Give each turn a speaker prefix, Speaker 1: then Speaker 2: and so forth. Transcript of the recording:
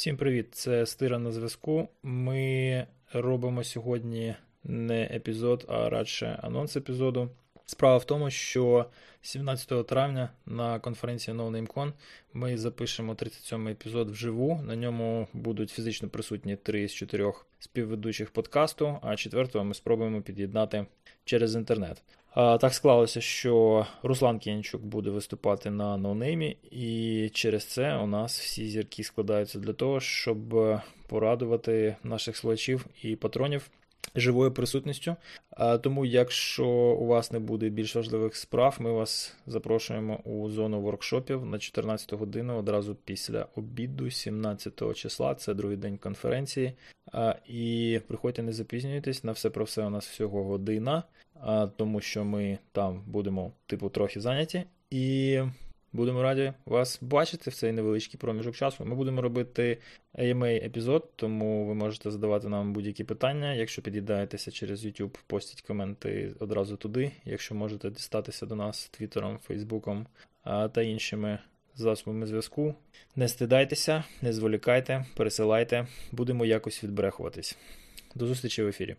Speaker 1: Всім привіт! Це Стира на зв'язку. Ми робимо сьогодні не епізод, а радше анонс епізоду. Справа в тому, що 17 травня на конференції NoNameCon ми запишемо 37-й епізод вживу. На ньому будуть фізично присутні три з чотирьох співведучих подкасту, а четвертого ми спробуємо під'єднати через інтернет. Так склалося, що Руслан Кінчук буде виступати на ноунеймі, і через це у нас всі зірки складаються для того, щоб порадувати наших слухачів і патронів живою присутністю. Тому, якщо у вас не буде більш важливих справ, ми вас запрошуємо у зону воркшопів на 14 годину одразу після обіду, 17 числа, це другий день конференції. І приходьте, не запізнюйтесь, на все про все у нас всього година, тому що ми там будемо, типу, трохи зайняті. І Будемо раді вас бачити в цей невеличкий проміжок часу. Ми будемо робити AMA епізод, тому ви можете задавати нам будь-які питання. Якщо під'їдаєтеся через YouTube, постіть коменти одразу туди. Якщо можете дістатися до нас Твіттером, Фейсбуком та іншими засобами зв'язку. Не стидайтеся, не зволікайте, пересилайте, будемо якось відбрехуватись. До зустрічі в ефірі.